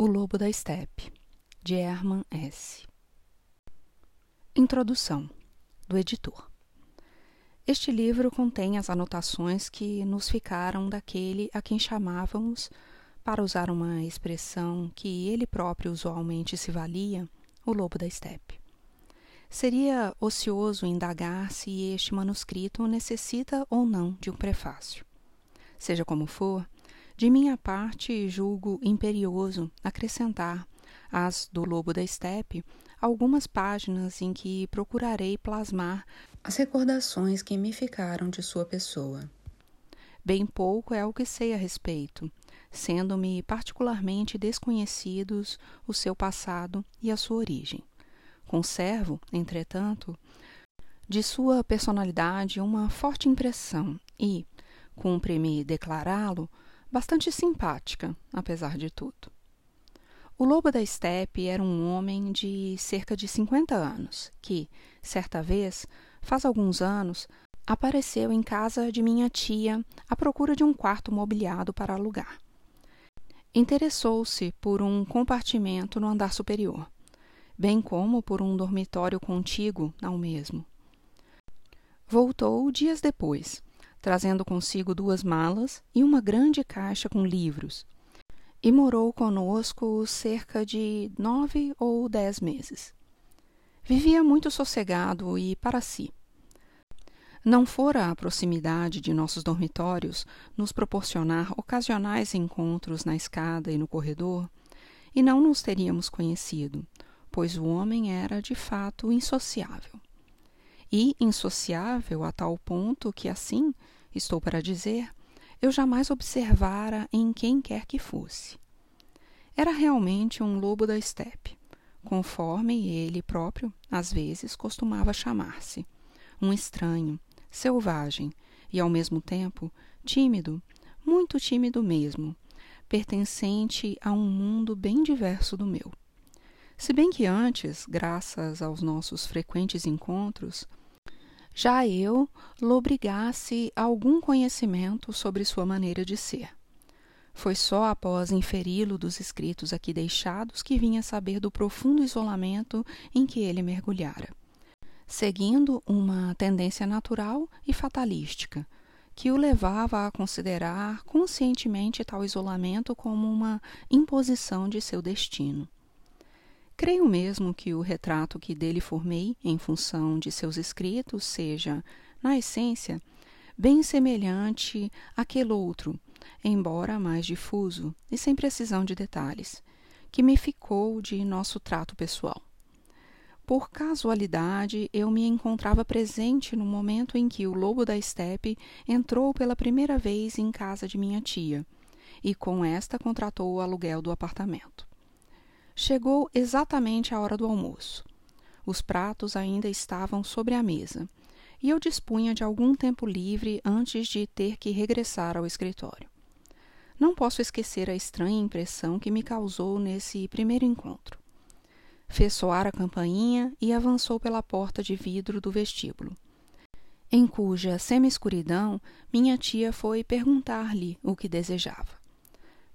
O Lobo da Steppe, de Hermann S. Introdução do editor. Este livro contém as anotações que nos ficaram daquele a quem chamávamos, para usar uma expressão que ele próprio usualmente se valia, o Lobo da Steppe. Seria ocioso indagar se este manuscrito necessita ou não de um prefácio. Seja como for, de minha parte, julgo imperioso acrescentar às do Lobo da Estepe algumas páginas em que procurarei plasmar as recordações que me ficaram de sua pessoa. Bem pouco é o que sei a respeito, sendo-me particularmente desconhecidos o seu passado e a sua origem. Conservo, entretanto, de sua personalidade uma forte impressão e, cumpre-me declará-lo, bastante simpática, apesar de tudo. O lobo da estepe era um homem de cerca de cinquenta anos, que, certa vez, faz alguns anos, apareceu em casa de minha tia à procura de um quarto mobiliado para alugar. Interessou-se por um compartimento no andar superior, bem como por um dormitório contíguo ao mesmo. Voltou dias depois, trazendo consigo duas malas e uma grande caixa com livros, e morou conosco cerca de nove ou dez meses. Vivia muito sossegado e para si. Não fora a proximidade de nossos dormitórios nos proporcionar ocasionais encontros na escada e no corredor, e não nos teríamos conhecido, pois o homem era de fato insociável e insociável a tal ponto que, assim, estou para dizer, eu jamais observara em quem quer que fosse. Era realmente um lobo da estepe, conforme ele próprio, às vezes, costumava chamar-se, um estranho, selvagem e, ao mesmo tempo, tímido, muito tímido mesmo, pertencente a um mundo bem diverso do meu. Se bem que antes, graças aos nossos frequentes encontros, já eu lobrigasse algum conhecimento sobre sua maneira de ser. Foi só após inferi-lo dos escritos aqui deixados que vinha saber do profundo isolamento em que ele mergulhara, seguindo uma tendência natural e fatalística, que o levava a considerar conscientemente tal isolamento como uma imposição de seu destino. Creio mesmo que o retrato que dele formei, em função de seus escritos, seja, na essência, bem semelhante àquele outro, embora mais difuso e sem precisão de detalhes, que me ficou de nosso trato pessoal. Por casualidade, eu me encontrava presente no momento em que o lobo da estepe entrou pela primeira vez em casa de minha tia, e com esta contratou o aluguel do apartamento. Chegou exatamente a hora do almoço. Os pratos ainda estavam sobre a mesa, e eu dispunha de algum tempo livre antes de ter que regressar ao escritório. Não posso esquecer a estranha impressão que me causou nesse primeiro encontro. Fez soar a campainha e avançou pela porta de vidro do vestíbulo, em cuja semi-escuridão minha tia foi perguntar-lhe o que desejava.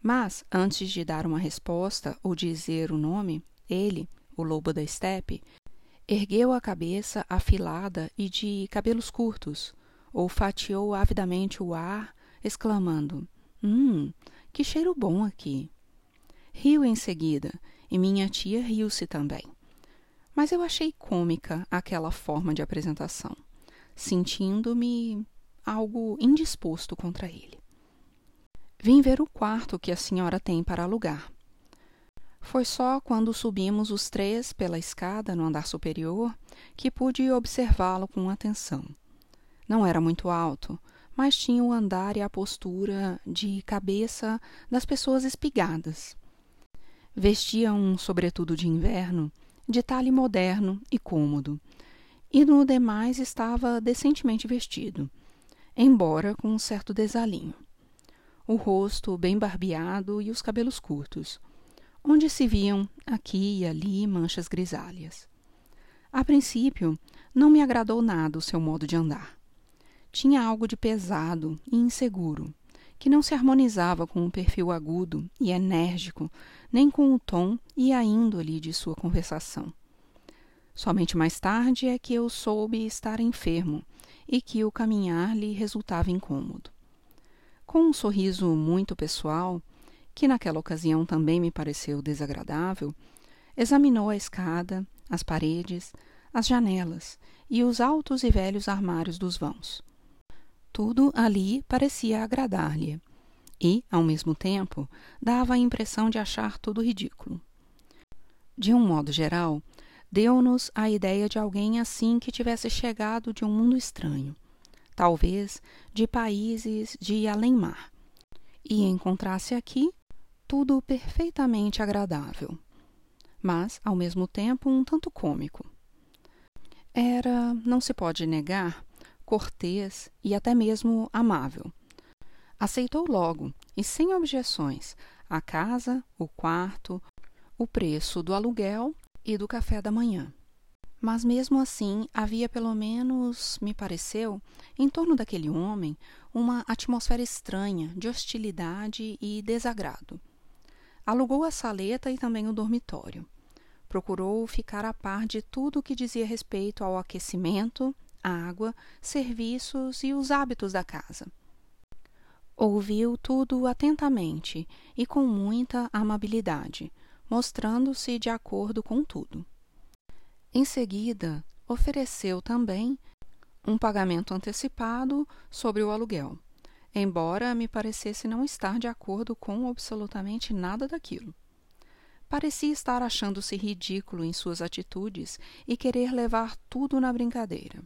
Mas, antes de dar uma resposta ou dizer o nome, ele, o lobo da estepe, ergueu a cabeça afilada e de cabelos curtos, olfateou avidamente o ar, exclamando: Hum, que cheiro bom aqui! Riu em seguida, e minha tia riu-se também. Mas eu achei cômica aquela forma de apresentação, sentindo-me algo indisposto contra ele. Vim ver o quarto que a senhora tem para alugar. Foi só quando subimos os três pela escada no andar superior que pude observá-lo com atenção. Não era muito alto, mas tinha o andar e a postura de cabeça das pessoas espigadas. Vestia um sobretudo de inverno, de talhe moderno e cômodo, e no demais estava decentemente vestido, embora com um certo desalinho o rosto bem barbeado e os cabelos curtos, onde se viam aqui e ali manchas grisalhas. A princípio, não me agradou nada o seu modo de andar. Tinha algo de pesado e inseguro, que não se harmonizava com o perfil agudo e enérgico, nem com o tom e a índole de sua conversação. Somente mais tarde é que eu soube estar enfermo e que o caminhar lhe resultava incômodo. Com um sorriso muito pessoal, que naquela ocasião também me pareceu desagradável, examinou a escada, as paredes, as janelas e os altos e velhos armários dos vãos. Tudo ali parecia agradar-lhe e, ao mesmo tempo, dava a impressão de achar tudo ridículo. De um modo geral, deu-nos a ideia de alguém assim que tivesse chegado de um mundo estranho, talvez de países de além-mar, e encontrasse aqui tudo perfeitamente agradável, mas, ao mesmo tempo, um tanto cômico. Era, não se pode negar, cortês e até mesmo amável. Aceitou logo, e sem objeções, a casa, o quarto, o preço do aluguel e do café da manhã. Mas mesmo assim havia pelo menos, me pareceu, em torno daquele homem, uma atmosfera estranha de hostilidade e desagrado. Alugou a saleta e também o dormitório. Procurou ficar a par de tudo o que dizia respeito ao aquecimento, água, serviços e os hábitos da casa. Ouviu tudo atentamente e com muita amabilidade, mostrando-se de acordo com tudo. Em seguida, ofereceu também um pagamento antecipado sobre o aluguel, embora me parecesse não estar de acordo com absolutamente nada daquilo. Parecia estar achando-se ridículo em suas atitudes e querer levar tudo na brincadeira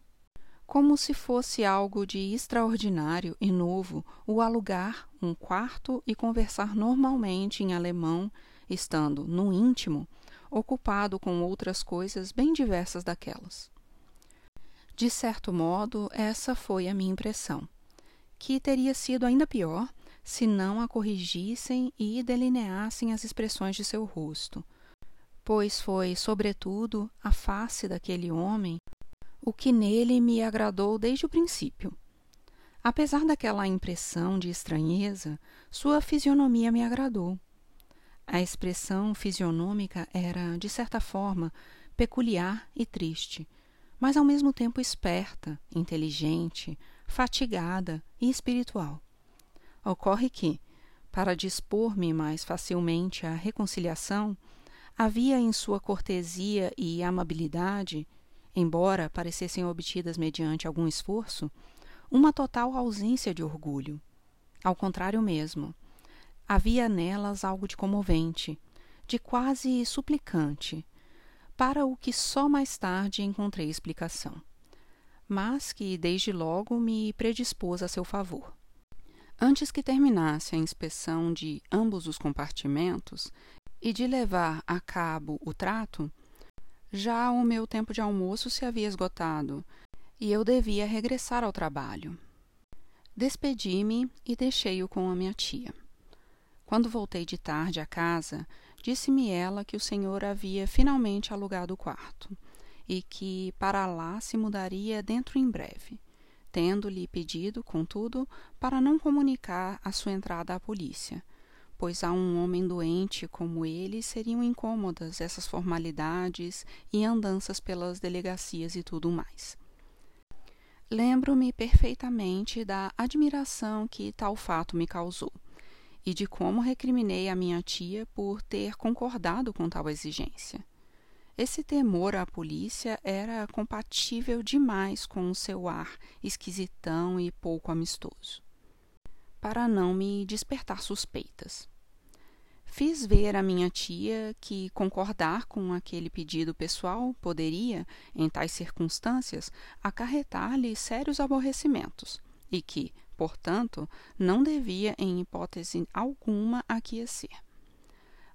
como se fosse algo de extraordinário e novo o alugar um quarto e conversar normalmente em alemão, estando, no íntimo, ocupado com outras coisas bem diversas daquelas. De certo modo, essa foi a minha impressão, que teria sido ainda pior se não a corrigissem e delineassem as expressões de seu rosto, pois foi, sobretudo, a face daquele homem o que nele me agradou desde o princípio. Apesar daquela impressão de estranheza, sua fisionomia me agradou. A expressão fisionômica era, de certa forma, peculiar e triste, mas ao mesmo tempo esperta, inteligente, fatigada e espiritual. Ocorre que, para dispor-me mais facilmente à reconciliação, havia em sua cortesia e amabilidade embora parecessem obtidas mediante algum esforço, uma total ausência de orgulho. Ao contrário mesmo, havia nelas algo de comovente, de quase suplicante, para o que só mais tarde encontrei explicação, mas que desde logo me predispôs a seu favor. Antes que terminasse a inspeção de ambos os compartimentos e de levar a cabo o trato, já o meu tempo de almoço se havia esgotado e eu devia regressar ao trabalho. Despedi-me e deixei-o com a minha tia. Quando voltei de tarde à casa, disse-me ela que o senhor havia finalmente alugado o quarto e que para lá se mudaria dentro em breve, tendo-lhe pedido, contudo, para não comunicar a sua entrada à polícia, pois a um homem doente como ele seriam incômodas essas formalidades e andanças pelas delegacias e tudo mais. Lembro-me perfeitamente da admiração que tal fato me causou e de como recriminei a minha tia por ter concordado com tal exigência. Esse temor à polícia era compatível demais com o seu ar esquisitão e pouco amistoso para não me despertar suspeitas. Fiz ver à minha tia que concordar com aquele pedido pessoal poderia, em tais circunstâncias, acarretar-lhe sérios aborrecimentos e que, portanto, não devia, em hipótese alguma, aquecer.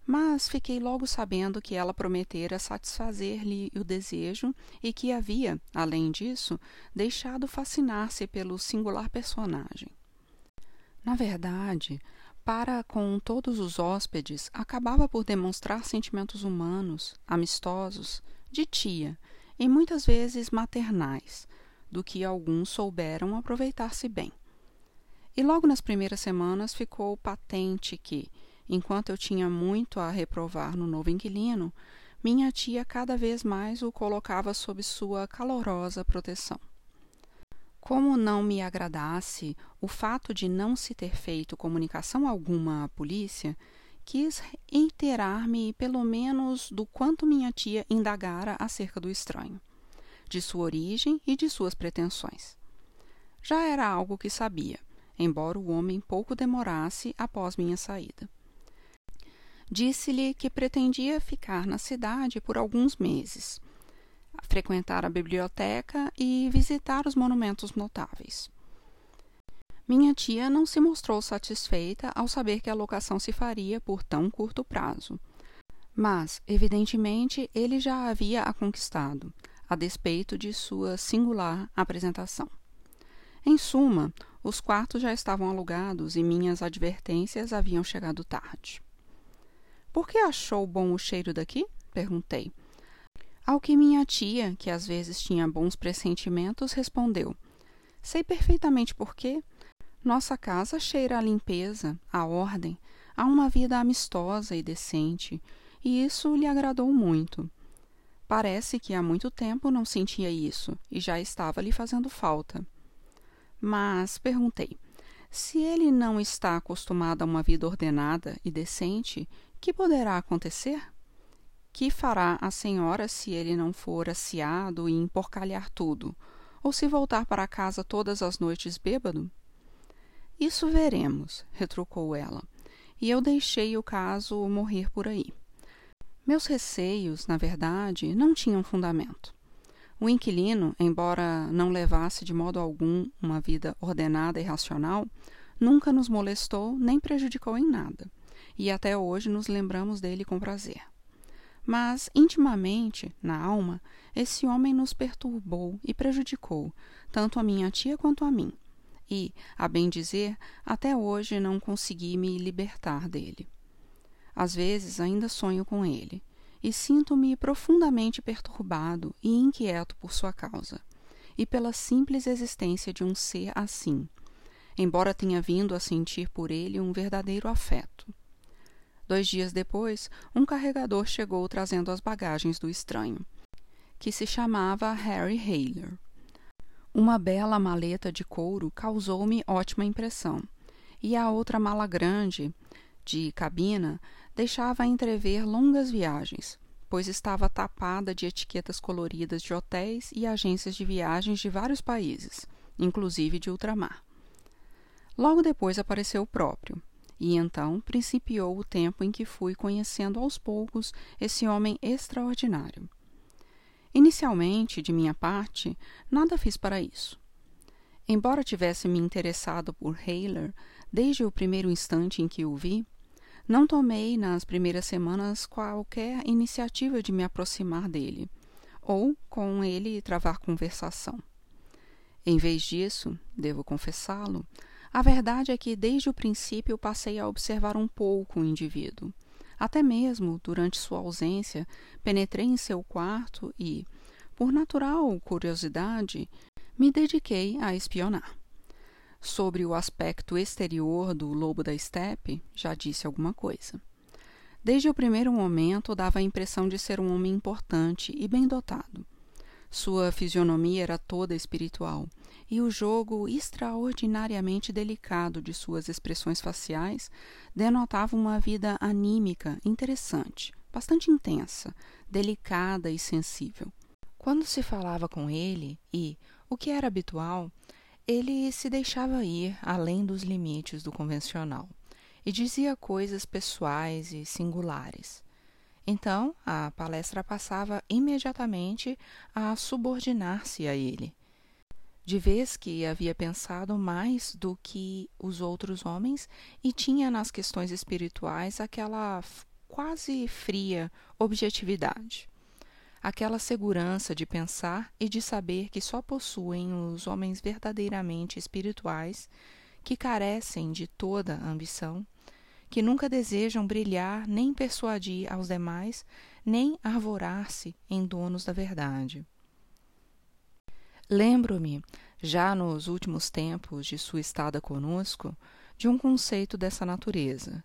Mas fiquei logo sabendo que ela prometera satisfazer-lhe o desejo e que havia, além disso, deixado fascinar-se pelo singular personagem. Na verdade, para com todos os hóspedes, acabava por demonstrar sentimentos humanos, amistosos, de tia, e muitas vezes maternais, do que alguns souberam aproveitar-se bem. E logo nas primeiras semanas ficou patente que, enquanto eu tinha muito a reprovar no novo inquilino, minha tia cada vez mais o colocava sob sua calorosa proteção. Como não me agradasse o fato de não se ter feito comunicação alguma à polícia, quis reiterar-me pelo menos do quanto minha tia indagara acerca do estranho, de sua origem e de suas pretensões. Já era algo que sabia, embora o homem pouco demorasse após minha saída. Disse-lhe que pretendia ficar na cidade por alguns meses, frequentar a biblioteca e visitar os monumentos notáveis. Minha tia não se mostrou satisfeita ao saber que a locação se faria por tão curto prazo. Mas, evidentemente, ele já havia a conquistado, a despeito de sua singular apresentação. Em suma, os quartos já estavam alugados e minhas advertências haviam chegado tarde. Por que achou bom o cheiro daqui? perguntei. Ao que minha tia, que às vezes tinha bons pressentimentos, respondeu: Sei perfeitamente por quê. Nossa casa cheira a limpeza, a ordem, a uma vida amistosa e decente, e isso lhe agradou muito. Parece que há muito tempo não sentia isso e já estava lhe fazendo falta. Mas perguntei: se ele não está acostumado a uma vida ordenada e decente, que poderá acontecer? Que fará a senhora se ele não for aciado e emporcalhar tudo, ou se voltar para casa todas as noites bêbado? Isso veremos, retrucou ela, e eu deixei o caso morrer por aí. Meus receios, na verdade, não tinham fundamento. O inquilino, embora não levasse de modo algum uma vida ordenada e racional, nunca nos molestou nem prejudicou em nada, e até hoje nos lembramos dele com prazer. Mas, intimamente, na alma, esse homem nos perturbou e prejudicou, tanto a minha tia quanto a mim. E, a bem dizer, até hoje não consegui me libertar dele. Às vezes ainda sonho com ele, e sinto-me profundamente perturbado e inquieto por sua causa, e pela simples existência de um ser assim, embora tenha vindo a sentir por ele um verdadeiro afeto. Dois dias depois, um carregador chegou trazendo as bagagens do estranho, que se chamava Harry Hayler. Uma bela maleta de couro causou-me ótima impressão, e a outra mala grande, de cabina, deixava entrever longas viagens, pois estava tapada de etiquetas coloridas de hotéis e agências de viagens de vários países, inclusive de ultramar. Logo depois apareceu o próprio, e então principiou o tempo em que fui conhecendo aos poucos esse homem extraordinário. Inicialmente, de minha parte, nada fiz para isso. Embora tivesse me interessado por Hayler desde o primeiro instante em que o vi, não tomei nas primeiras semanas qualquer iniciativa de me aproximar dele, ou com ele travar conversação. Em vez disso, devo confessá-lo, a verdade é que desde o princípio passei a observar um pouco o indivíduo. Até mesmo, durante sua ausência, penetrei em seu quarto e, por natural curiosidade, me dediquei a espionar. Sobre o aspecto exterior do lobo da estepe, já disse alguma coisa. Desde o primeiro momento dava a impressão de ser um homem importante e bem dotado. Sua fisionomia era toda espiritual, e o jogo extraordinariamente delicado de suas expressões faciais denotava uma vida anímica interessante, bastante intensa, delicada e sensível. Quando se falava com ele, e, o que era habitual, ele se deixava ir além dos limites do convencional e dizia coisas pessoais e singulares. Então, a palestra passava imediatamente a subordinar-se a ele. De vez que havia pensado mais do que os outros homens e tinha nas questões espirituais aquela quase fria objetividade aquela segurança de pensar e de saber que só possuem os homens verdadeiramente espirituais, que carecem de toda ambição, que nunca desejam brilhar nem persuadir aos demais, nem arvorar-se em donos da verdade. Lembro-me, já nos últimos tempos de sua estada conosco, de um conceito dessa natureza,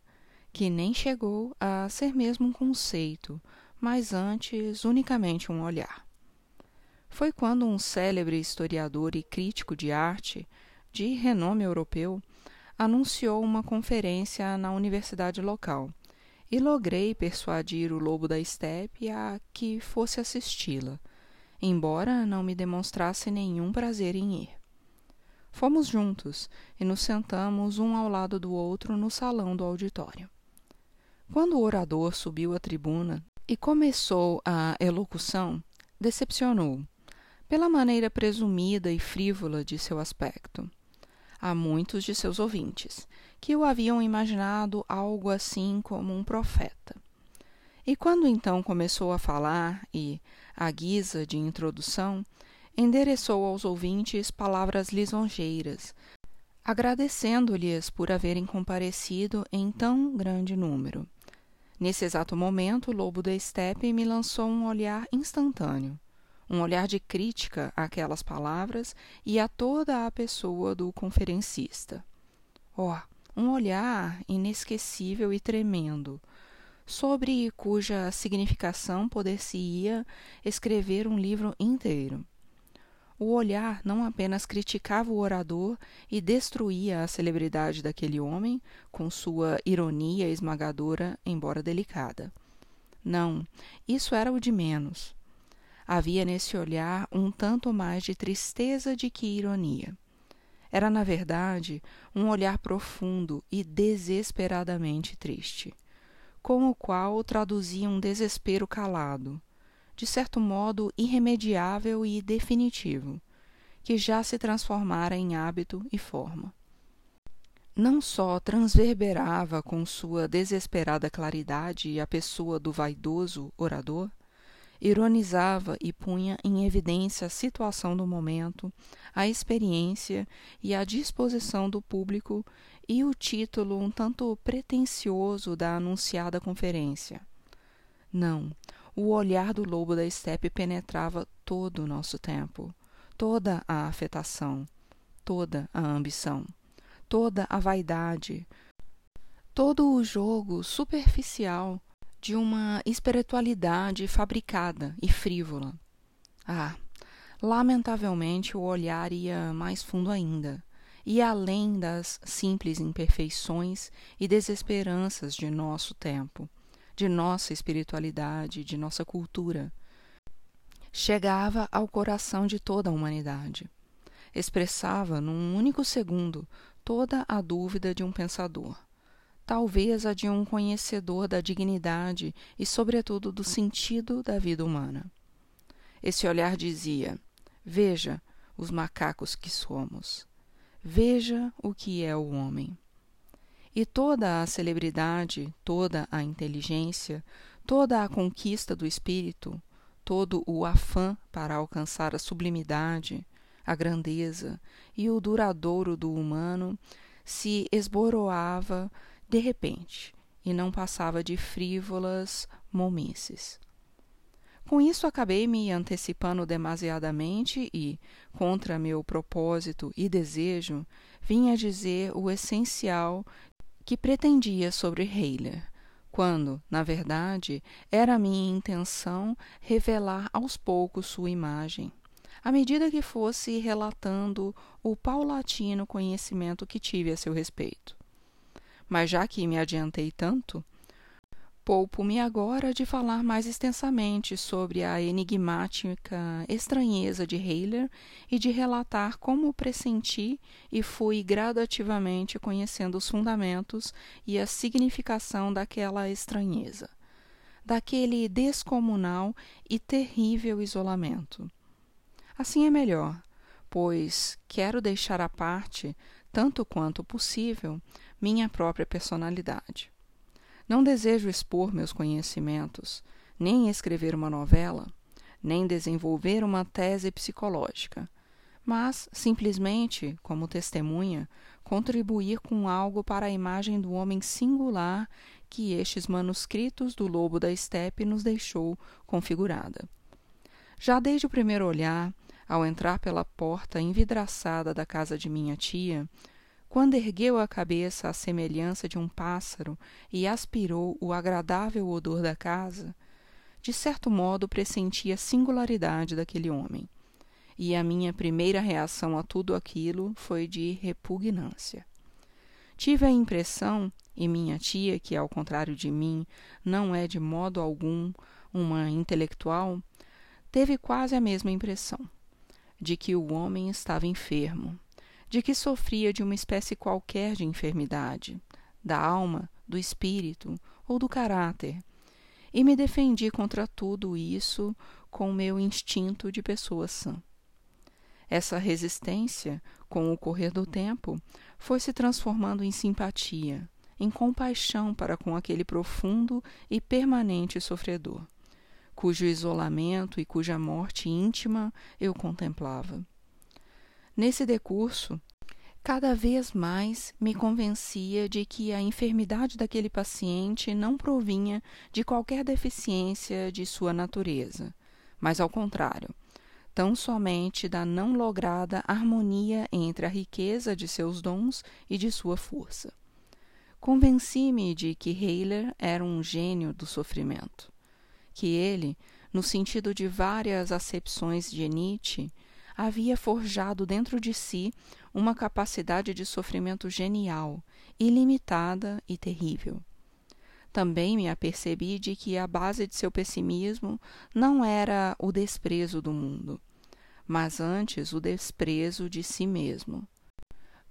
que nem chegou a ser mesmo um conceito, mas antes unicamente um olhar. Foi quando um célebre historiador e crítico de arte, de renome europeu, anunciou uma conferência na universidade local e logrei persuadir o lobo da estepe a que fosse assisti-la, embora não me demonstrasse nenhum prazer em ir. Fomos juntos e nos sentamos um ao lado do outro no salão do auditório. Quando o orador subiu à tribuna e começou a elocução, decepcionou, pela maneira presumida e frívola de seu aspecto, a muitos de seus ouvintes, que o haviam imaginado algo assim como um profeta. E quando então começou a falar e, à guisa de introdução, endereçou aos ouvintes palavras lisonjeiras, agradecendo-lhes por haverem comparecido em tão grande número. Nesse exato momento, o lobo da estepe me lançou um olhar instantâneo, um olhar de crítica àquelas palavras e a toda a pessoa do conferencista. Oh, um olhar inesquecível e tremendo, sobre cuja significação poder-se-ia escrever um livro inteiro. O olhar não apenas criticava o orador e destruía a celebridade daquele homem com sua ironia esmagadora, embora delicada. Não, isso era o de menos. Havia nesse olhar um tanto mais de tristeza de que ironia. Era, na verdade, um olhar profundo e desesperadamente triste com o qual traduzia um desespero calado, de certo modo irremediável e definitivo, que já se transformara em hábito e forma. Não só transverberava com sua desesperada claridade a pessoa do vaidoso orador, ironizava e punha em evidência a situação do momento, a experiência e a disposição do público e o título um tanto pretensioso da anunciada conferência. Não, o olhar do lobo da estepe penetrava todo o nosso tempo, toda a afetação, toda a ambição, toda a vaidade, todo o jogo superficial de uma espiritualidade fabricada e frívola. Ah, lamentavelmente o olhar ia mais fundo ainda e além das simples imperfeições e desesperanças de nosso tempo, de nossa espiritualidade, de nossa cultura. Chegava ao coração de toda a humanidade. Expressava num único segundo toda a dúvida de um pensador, talvez a de um conhecedor da dignidade e, sobretudo, do sentido da vida humana. Esse olhar dizia: Veja os macacos que somos. Veja o que é o homem. E toda a celebridade, toda a inteligência, toda a conquista do espírito, todo o afã para alcançar a sublimidade, a grandeza e o duradouro do humano se esboroava de repente e não passava de frívolas momices. Com isso acabei me antecipando demasiadamente e, contra meu propósito e desejo, vim a dizer o essencial que pretendia sobre Heiler, quando, na verdade, era minha intenção revelar aos poucos sua imagem, à medida que fosse relatando o paulatino conhecimento que tive a seu respeito. Mas já que me adiantei tanto, Poupo-me agora de falar mais extensamente sobre a enigmática estranheza de Heiler e de relatar como pressenti e fui gradativamente conhecendo os fundamentos e a significação daquela estranheza, daquele descomunal e terrível isolamento. Assim é melhor, pois quero deixar à parte, tanto quanto possível, minha própria personalidade. Não desejo expor meus conhecimentos, nem escrever uma novela, nem desenvolver uma tese psicológica, mas simplesmente, como testemunha, contribuir com algo para a imagem do homem singular que estes manuscritos do Lobo da Estepe nos deixou configurada. Já desde o primeiro olhar, Ao entrar pela porta envidraçada da casa de minha tia, quando ergueu a cabeça à semelhança de um pássaro e aspirou o agradável odor da casa, de certo modo pressenti a singularidade daquele homem. E a minha primeira reação a tudo aquilo foi de repugnância. Tive a impressão, e minha tia, que ao contrário de mim não é de modo algum uma intelectual, teve quase a mesma impressão de que o homem estava enfermo, de que sofria de uma espécie qualquer de enfermidade, da alma, do espírito ou do caráter, e me defendi contra tudo isso com o meu instinto de pessoa sã. Essa resistência, com o correr do tempo, foi se transformando em simpatia, em compaixão para com aquele profundo e permanente sofredor cujo isolamento e cuja morte íntima eu contemplava. Nesse decurso, cada vez mais me convencia de que a enfermidade daquele paciente não provinha de qualquer deficiência de sua natureza, mas ao contrário, tão somente da não lograda harmonia entre a riqueza de seus dons e de sua força. Convenci-me de que Heiler era um gênio do sofrimento que ele, no sentido de várias acepções de Nietzsche, havia forjado dentro de si uma capacidade de sofrimento genial, ilimitada e terrível. Também me apercebi de que a base de seu pessimismo não era o desprezo do mundo, mas antes o desprezo de si mesmo.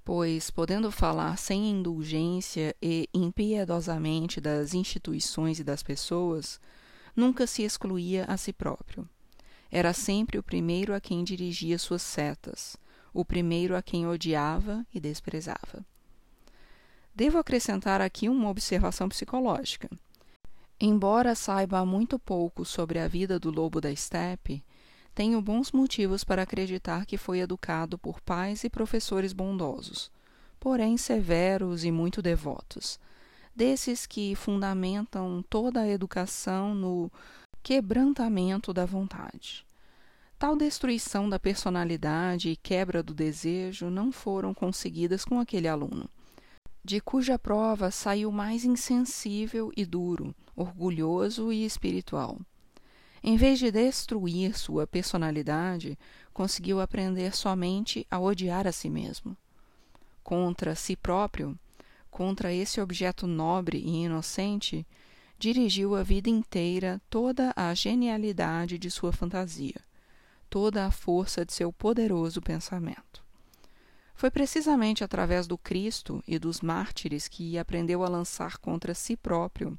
Pois, podendo falar sem indulgência e impiedosamente das instituições e das pessoas, nunca se excluía a si próprio. Era sempre o primeiro a quem dirigia suas setas, o primeiro a quem odiava e desprezava. Devo acrescentar aqui uma observação psicológica. Embora saiba muito pouco sobre a vida do lobo da estepe, tenho bons motivos para acreditar que foi educado por pais e professores bondosos, porém severos e muito devotos, desses que fundamentam toda a educação no quebrantamento da vontade. Tal destruição da personalidade e quebra do desejo não foram conseguidas com aquele aluno, de cuja prova saiu mais insensível e duro, orgulhoso e espiritual. Em vez de destruir sua personalidade, conseguiu aprender somente a odiar a si mesmo. Contra si próprio, contra esse objeto nobre e inocente, dirigiu a vida inteira toda a genialidade de sua fantasia, toda a força de seu poderoso pensamento. Foi precisamente através do Cristo e dos mártires que aprendeu a lançar contra si próprio,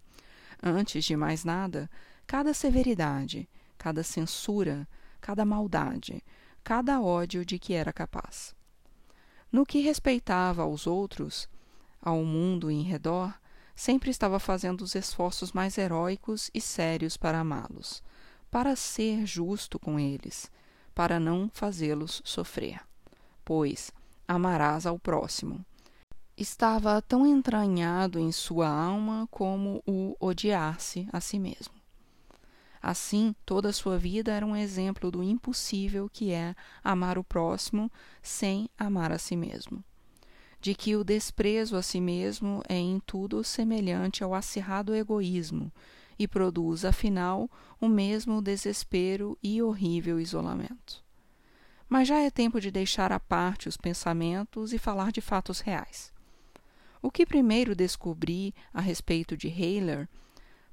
antes de mais nada, cada severidade, cada censura, cada maldade, cada ódio de que era capaz. No que respeitava aos outros, ao mundo em redor, sempre estava fazendo os esforços mais heróicos e sérios para amá-los, para ser justo com eles, para não fazê-los sofrer. Pois amarás ao próximo. Estava tão entranhado em sua alma como o odiar-se a si mesmo. Assim, toda a sua vida era um exemplo do impossível que é amar o próximo sem amar a si mesmo de que o desprezo a si mesmo é em tudo semelhante ao acirrado egoísmo e produz, afinal, o mesmo desespero e horrível isolamento. Mas já é tempo de deixar à parte os pensamentos e falar de fatos reais. O que primeiro descobri a respeito de Heiler,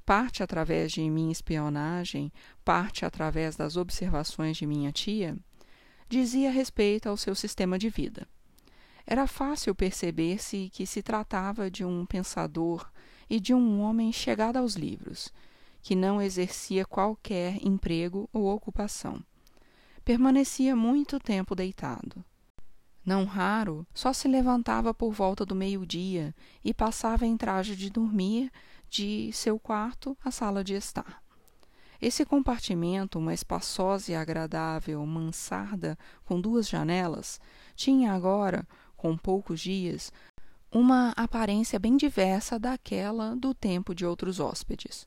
parte através de minha espionagem, parte através das observações de minha tia, dizia respeito ao seu sistema de vida. Era fácil perceber-se que se tratava de um pensador e de um homem chegado aos livros, que não exercia qualquer emprego ou ocupação. Permanecia muito tempo deitado. Não raro, só se levantava por volta do meio-dia e passava em traje de dormir de seu quarto à sala de estar. Esse compartimento, uma espaçosa e agradável mansarda com duas janelas, tinha agora com poucos dias, uma aparência bem diversa daquela do tempo de outros hóspedes.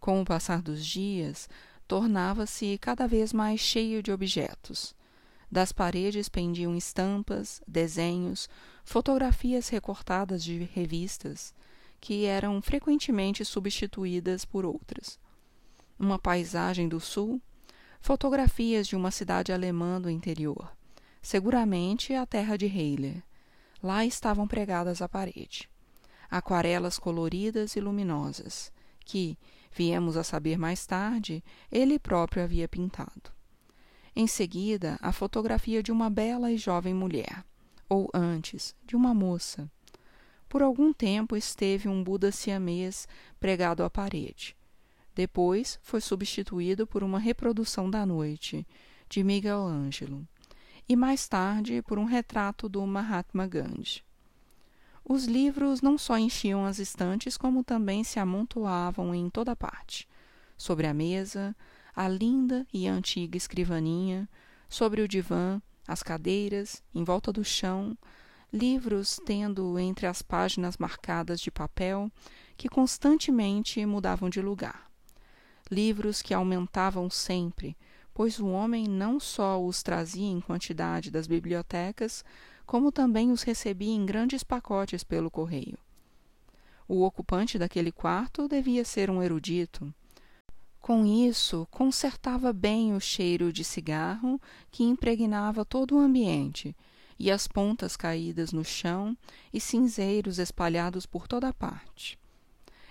Com o passar dos dias, tornava-se cada vez mais cheio de objetos. Das paredes pendiam estampas, desenhos, fotografias recortadas de revistas, que eram frequentemente substituídas por outras. Uma paisagem do sul, fotografias de uma cidade alemã do interior, seguramente a terra de Heiler. Lá estavam pregadas à parede. Aquarelas coloridas e luminosas, que, viemos a saber mais tarde, ele próprio havia pintado. Em seguida, a fotografia de uma bela e jovem mulher, ou antes, de uma moça. Por algum tempo esteve um Buda siamês pregado à parede. Depois foi substituído por uma reprodução da noite, de Miguel Ângelo, e mais tarde por um retrato do Mahatma Gandhi. Os livros não só enchiam as estantes, como também se amontoavam em toda parte. Sobre a mesa, a linda e antiga escrivaninha, sobre o divã, as cadeiras, em volta do chão, livros tendo entre as páginas marcadas de papel que constantemente mudavam de lugar. Livros que aumentavam sempre, pois o homem não só os trazia em quantidade das bibliotecas, como também os recebia em grandes pacotes pelo correio. O ocupante daquele quarto devia ser um erudito. Com isso, consertava bem o cheiro de cigarro que impregnava todo o ambiente, e as pontas caídas no chão e cinzeiros espalhados por toda a parte.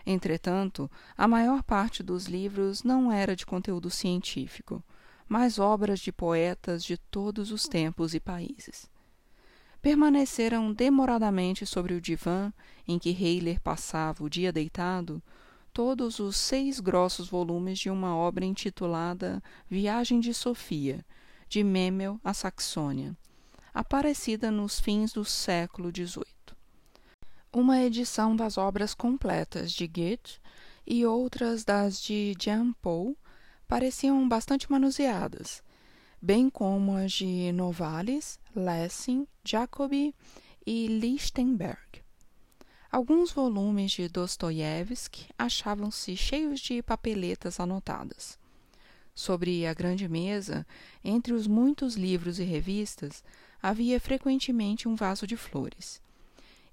Entretanto, a maior parte dos livros não era de conteúdo científico, mas obras de poetas de todos os tempos e países. Permaneceram demoradamente sobre o divã em que Heiler passava o dia deitado todos os seis grossos volumes de uma obra intitulada Viagem de Sofia, de Memel à Saxônia, aparecida nos fins do século XVIII uma edição das obras completas de Goethe e outras das de Jean Paul pareciam bastante manuseadas, bem como as de Novalis, Lessing, Jacobi e Lichtenberg. Alguns volumes de Dostoiévski achavam-se cheios de papeletas anotadas. Sobre a grande mesa, entre os muitos livros e revistas, havia frequentemente um vaso de flores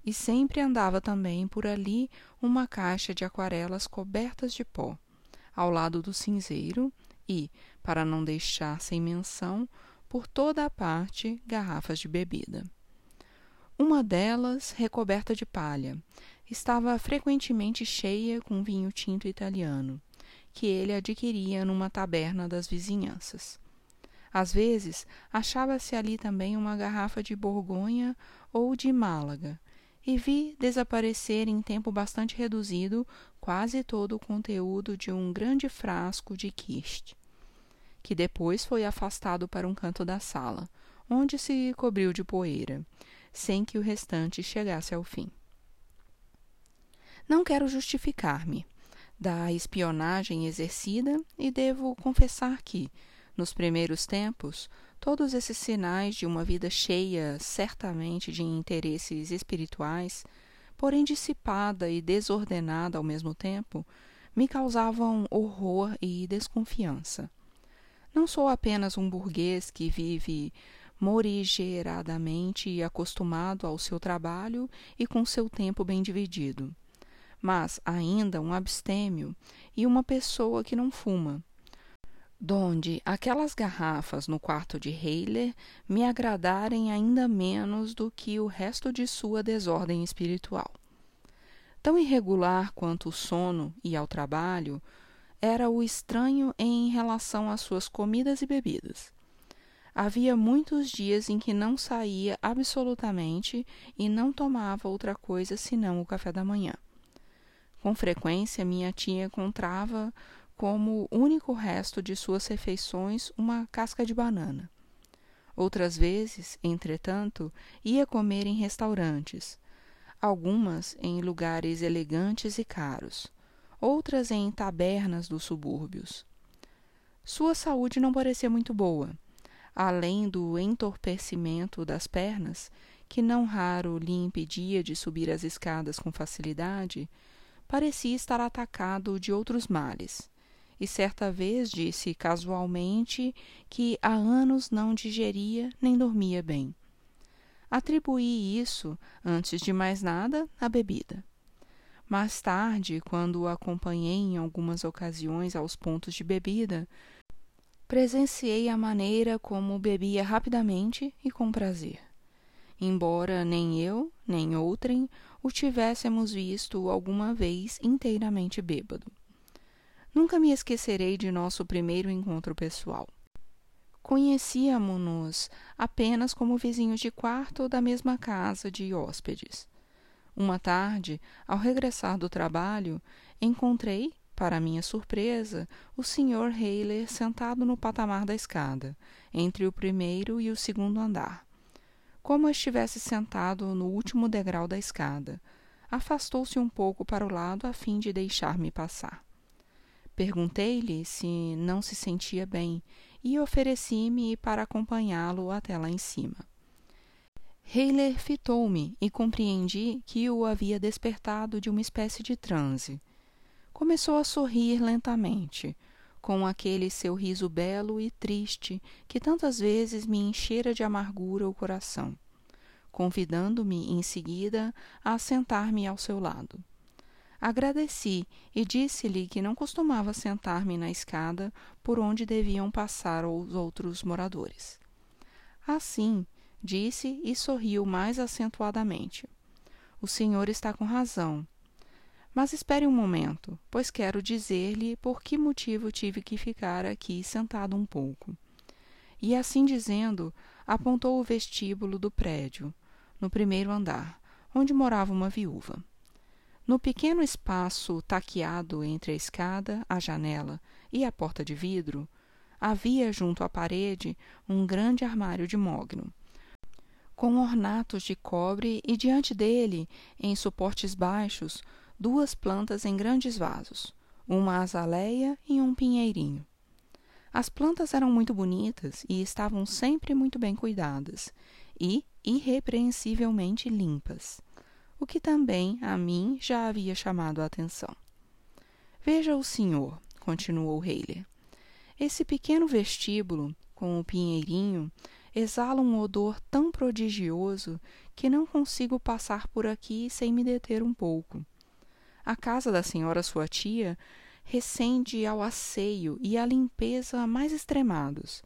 e sempre andava também por ali uma caixa de aquarelas cobertas de pó, ao lado do cinzeiro e, para não deixar sem menção, por toda a parte garrafas de bebida. Uma delas, recoberta de palha, estava frequentemente cheia com vinho tinto italiano, que ele adquiria numa taberna das vizinhanças. Às vezes, achava-se ali também uma garrafa de Borgonha ou de Málaga, e vi desaparecer em tempo bastante reduzido quase todo o conteúdo de um grande frasco de quiste, que depois foi afastado para um canto da sala, onde se cobriu de poeira, sem que o restante chegasse ao fim. Não quero justificar-me da espionagem exercida e devo confessar que, nos primeiros tempos, todos esses sinais de uma vida cheia certamente de interesses espirituais, porém dissipada e desordenada ao mesmo tempo, me causavam horror e desconfiança. Não sou apenas um burguês que vive morigeradamente acostumado ao seu trabalho e com seu tempo bem dividido, mas ainda um abstêmio e uma pessoa que não fuma donde aquelas garrafas no quarto de Heiler me agradarem ainda menos do que o resto de sua desordem espiritual. Tão irregular quanto o sono e ao trabalho era o estranho em relação às suas comidas e bebidas. Havia muitos dias em que não saía absolutamente e não tomava outra coisa senão o café da manhã. Com frequência, minha tia encontrava como único resto de suas refeições uma casca de banana. Outras vezes, entretanto, ia comer em restaurantes, algumas em lugares elegantes e caros, outras em tabernas dos subúrbios. Sua saúde não parecia muito boa, além do entorpecimento das pernas, que não raro lhe impedia de subir as escadas com facilidade, parecia estar atacado de outros males e certa vez disse casualmente que há anos não digeria nem dormia bem. Atribuí isso, antes de mais nada, à bebida. Mais tarde, quando o acompanhei em algumas ocasiões aos pontos de bebida, presenciei a maneira como bebia rapidamente e com prazer. Embora nem eu, nem outrem o tivéssemos visto alguma vez inteiramente bêbado. Nunca me esquecerei de nosso primeiro encontro pessoal. Conhecíamos-nos apenas como vizinhos de quarto da mesma casa de hóspedes. Uma tarde, ao regressar do trabalho, encontrei, para minha surpresa, o Sr. Hayler sentado no patamar da escada, entre o primeiro e o segundo andar. Como estivesse sentado no último degrau da escada, afastou-se um pouco para o lado a fim de deixar-me passar. Perguntei-lhe se não se sentia bem e ofereci-me para acompanhá-lo até lá em cima. Heiler fitou-me e compreendi que o havia despertado de uma espécie de transe. Começou a sorrir lentamente, com aquele seu riso belo e triste que tantas vezes me enchera de amargura o coração, convidando-me em seguida a sentar-me ao seu lado. Agradeci e disse-lhe que não costumava sentar-me na escada por onde deviam passar os outros moradores. Assim, disse e sorriu mais acentuadamente. O senhor está com razão. Mas espere um momento, pois quero dizer-lhe por que motivo tive que ficar aqui sentado um pouco. E assim dizendo, apontou o vestíbulo do prédio, no primeiro andar, onde morava uma viúva. No pequeno espaço taqueado entre a escada, a janela e a porta de vidro, havia junto à parede um grande armário de mogno, com ornatos de cobre e diante dele, em suportes baixos, duas plantas em grandes vasos, uma azaleia e um pinheirinho. As plantas eram muito bonitas e estavam sempre muito bem cuidadas e irrepreensivelmente limpas, o que também a mim já havia chamado a atenção. Veja o senhor, continuou Heiler. Esse pequeno vestíbulo, com o pinheirinho, exala um odor tão prodigioso que não consigo passar por aqui sem me deter um pouco. A casa da senhora sua tia recende ao asseio e à limpeza mais extremados.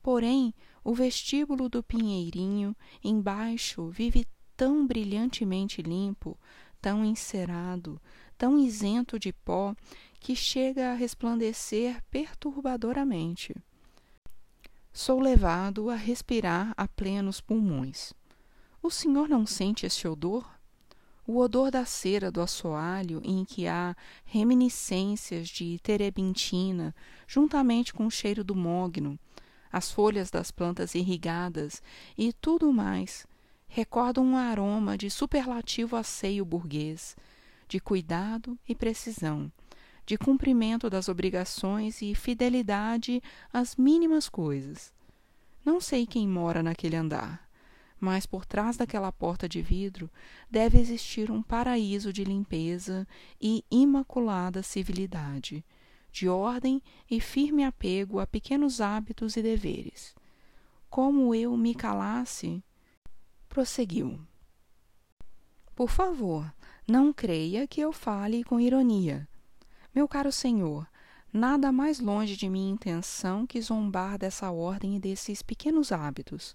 Porém, o vestíbulo do Pinheirinho, embaixo, vive tão brilhantemente limpo, tão encerado, tão isento de pó, que chega a resplandecer perturbadoramente sou levado a respirar a plenos pulmões. O senhor não sente esse odor? O odor da cera do assoalho, em que há reminiscências de terebintina, juntamente com o cheiro do mogno, as folhas das plantas irrigadas e tudo mais, recordam um aroma de superlativo asseio burguês, de cuidado e precisão, de cumprimento das obrigações e fidelidade às mínimas coisas. Não sei quem mora naquele andar, mas por trás daquela porta de vidro deve existir um paraíso de limpeza e imaculada civilidade, de ordem e firme apego a pequenos hábitos e deveres. Como eu me calasse, prosseguiu. Por favor, não creia que eu fale com ironia. Meu caro senhor, nada mais longe de minha intenção que zombar dessa ordem e desses pequenos hábitos.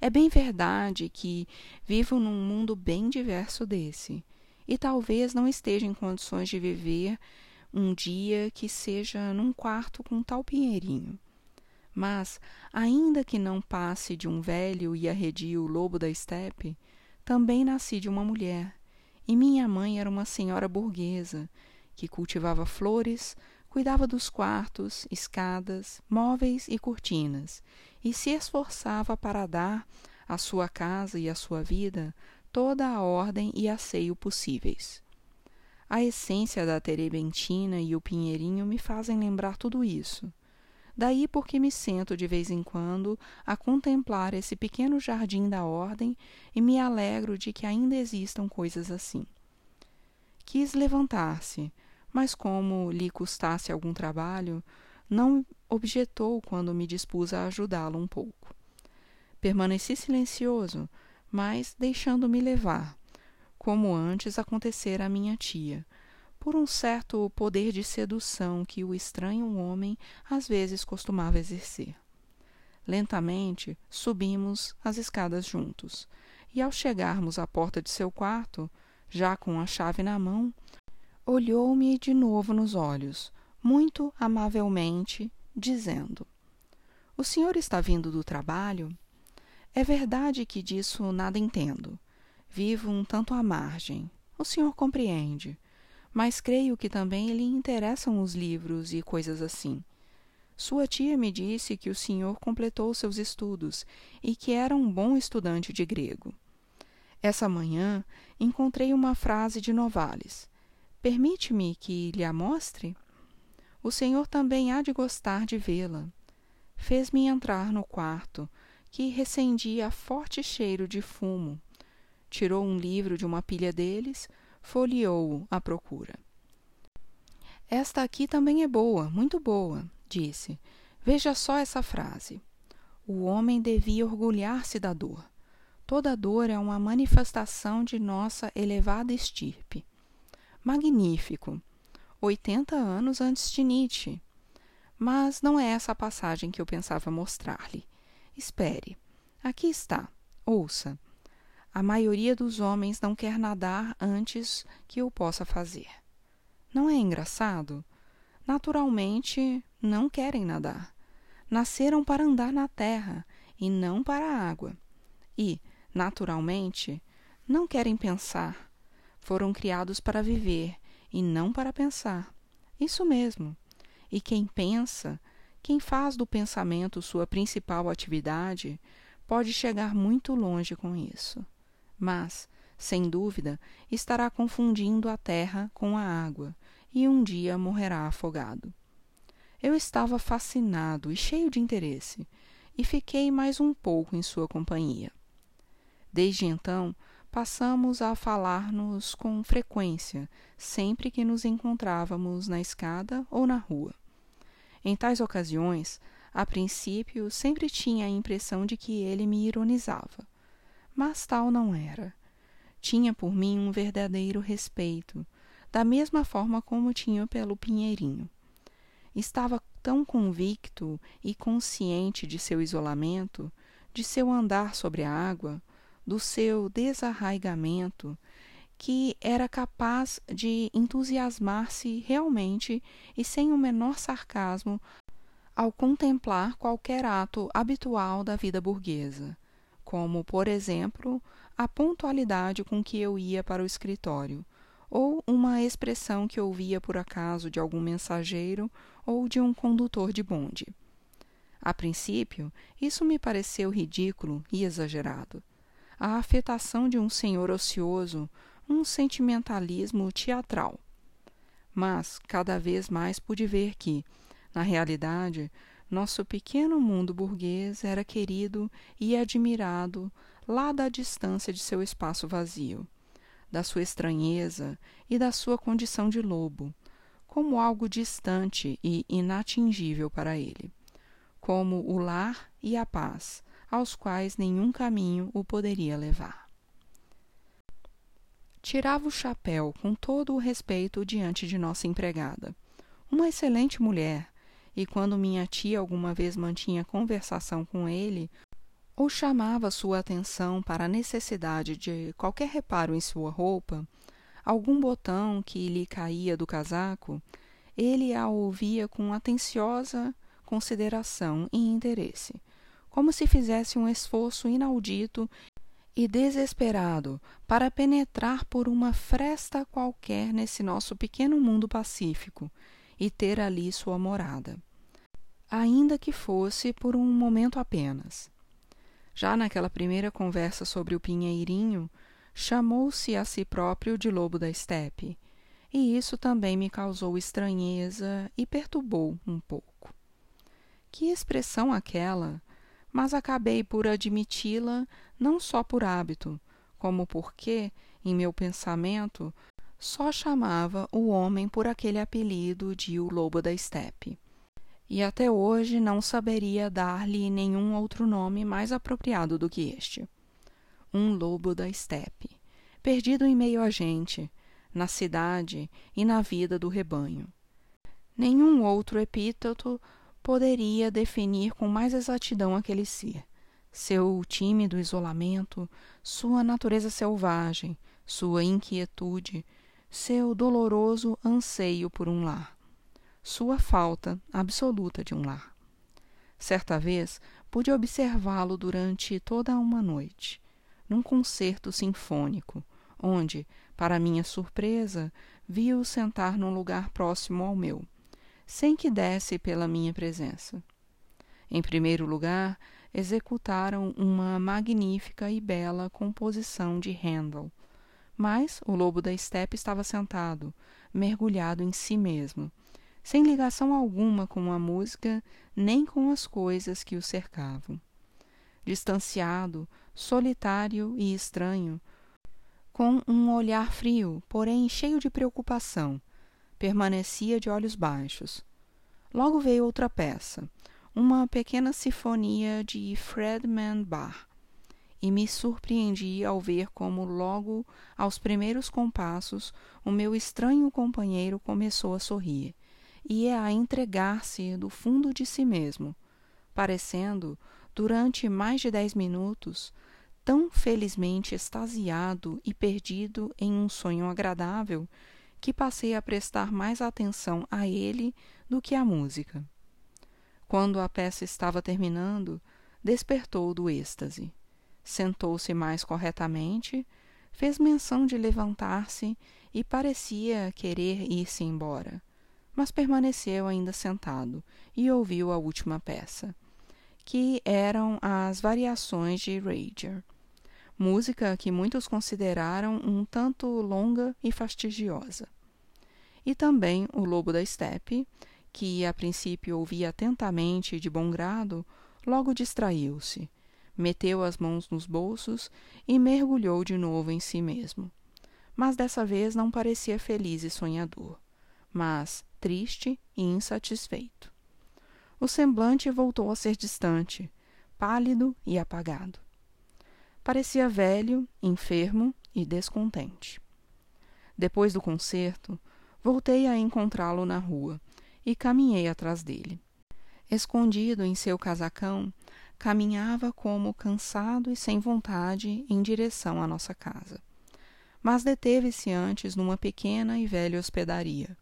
É bem verdade que vivo num mundo bem diverso desse, e talvez não esteja em condições de viver um dia que seja num quarto com tal pinheirinho. Mas, ainda que não passe de um velho e arredio lobo da estepe, também nasci de uma mulher, e minha mãe era uma senhora burguesa, que cultivava flores, cuidava dos quartos, escadas, móveis e cortinas, e se esforçava para dar à sua casa e à sua vida toda a ordem e asseio possíveis. A essência da terebentina e o pinheirinho me fazem lembrar tudo isso. Daí porque me sento de vez em quando a contemplar esse pequeno jardim da ordem e me alegro de que ainda existam coisas assim. Quis levantar-se, mas como lhe custasse algum trabalho, não objetou quando me dispus a ajudá-lo um pouco. Permaneci silencioso, mas deixando-me levar, como antes acontecera à minha tia, por um certo poder de sedução que o estranho homem às vezes costumava exercer. Lentamente subimos as escadas juntos, e ao chegarmos à porta de seu quarto, já com a chave na mão, olhou-me de novo nos olhos, muito amavelmente, dizendo: O senhor está vindo do trabalho? É verdade que disso nada entendo. Vivo um tanto à margem. O senhor compreende. Mas creio que também lhe interessam os livros e coisas assim. Sua tia me disse que o senhor completou seus estudos e que era um bom estudante de grego. Essa manhã encontrei uma frase de Novales. Permite-me que lhe a mostre? O senhor também há de gostar de vê-la. Fez-me entrar no quarto, que recendia forte cheiro de fumo. Tirou um livro de uma pilha deles, folheou-o à procura. Esta aqui também é boa, muito boa, disse. Veja só essa frase. O homem devia orgulhar-se da dor. Toda dor é uma manifestação de nossa elevada estirpe. Magnífico! Oitenta anos antes de Nietzsche. Mas não é essa a passagem que eu pensava mostrar-lhe. Espere. Aqui está. Ouça. A maioria dos homens não quer nadar antes que eu possa fazer. Não é engraçado? Naturalmente, não querem nadar. Nasceram para andar na terra e não para a água. E, naturalmente, não querem pensar. Foram criados para viver e não para pensar. Isso mesmo. E quem pensa, quem faz do pensamento sua principal atividade, pode chegar muito longe com isso. Mas, sem dúvida, estará confundindo a terra com a água e um dia morrerá afogado. Eu estava fascinado e cheio de interesse, e fiquei mais um pouco em sua companhia. Desde então, passamos a falar-nos com frequência, sempre que nos encontrávamos na escada ou na rua. Em tais ocasiões, a princípio, sempre tinha a impressão de que ele me ironizava. Mas tal não era. Tinha por mim um verdadeiro respeito, da mesma forma como tinha pelo Pinheirinho. Estava tão convicto e consciente de seu isolamento, de seu andar sobre a água, do seu desarraigamento, que era capaz de entusiasmar-se realmente e sem o menor sarcasmo ao contemplar qualquer ato habitual da vida burguesa, como, por exemplo, a pontualidade com que eu ia para o escritório, ou uma expressão que ouvia por acaso de algum mensageiro ou de um condutor de bonde. A princípio, isso me pareceu ridículo e exagerado a afetação de um senhor ocioso, um sentimentalismo teatral. Mas cada vez mais pude ver que, na realidade, nosso pequeno mundo burguês era querido e admirado lá da distância de seu espaço vazio, da sua estranheza e da sua condição de lobo, como algo distante e inatingível para ele, como o lar e a paz, aos quais nenhum caminho o poderia levar. Tirava o chapéu com todo o respeito diante de nossa empregada. Uma excelente mulher, e quando minha tia alguma vez mantinha conversação com ele, ou chamava sua atenção para a necessidade de qualquer reparo em sua roupa, algum botão que lhe caía do casaco, ele a ouvia com atenciosa consideração e interesse, como se fizesse um esforço inaudito e desesperado para penetrar por uma fresta qualquer nesse nosso pequeno mundo pacífico e ter ali sua morada. Ainda que fosse por um momento apenas. Já naquela primeira conversa sobre o Pinheirinho, chamou-se a si próprio de lobo da estepe, e isso também me causou estranheza e perturbou um pouco. Que expressão aquela! mas acabei por admiti-la não só por hábito, como porque, em meu pensamento, só chamava o homem por aquele apelido de o lobo da estepe. E até hoje não saberia dar-lhe nenhum outro nome mais apropriado do que este. Um lobo da estepe, perdido em meio a gente, na cidade e na vida do rebanho. Nenhum outro epíteto poderia definir com mais exatidão aquele ser, seu tímido isolamento, sua natureza selvagem, sua inquietude, seu doloroso anseio por um lar, sua falta absoluta de um lar. Certa vez pude observá-lo durante toda uma noite, num concerto sinfônico, onde, para minha surpresa, vi-o sentar num lugar próximo ao meu, sem que desse pela minha presença. Em primeiro lugar, executaram uma magnífica e bela composição de Handel, mas o lobo da estepe estava sentado, mergulhado em si mesmo, sem ligação alguma com a música nem com as coisas que o cercavam. Distanciado, solitário e estranho, com um olhar frio, porém cheio de preocupação, permanecia de olhos baixos. Logo veio outra peça, uma pequena sinfonia de Fredman Bach, e me surpreendi ao ver como logo aos primeiros compassos o meu estranho companheiro começou a sorrir e a entregar-se do fundo de si mesmo, parecendo, durante mais de dez minutos, tão felizmente extasiado e perdido em um sonho agradável que passei a prestar mais atenção a ele do que à música. Quando a peça estava terminando, despertou do êxtase sentou-se mais corretamente, fez menção de levantar-se e parecia querer ir-se embora, mas permaneceu ainda sentado e ouviu a última peça, que eram as variações de Rager, música que muitos consideraram um tanto longa e fastidiosa. E também o Lobo da Steppe, que a princípio ouvia atentamente e de bom grado, logo distraiu-se meteu as mãos nos bolsos e mergulhou de novo em si mesmo. Mas dessa vez não parecia feliz e sonhador, mas triste e insatisfeito. O semblante voltou a ser distante, pálido e apagado. Parecia velho, enfermo e descontente. Depois do concerto, voltei a encontrá-lo na rua e caminhei atrás dele. Escondido em seu casacão, caminhava como cansado e sem vontade em direção à nossa casa. Mas deteve-se antes numa pequena e velha hospedaria.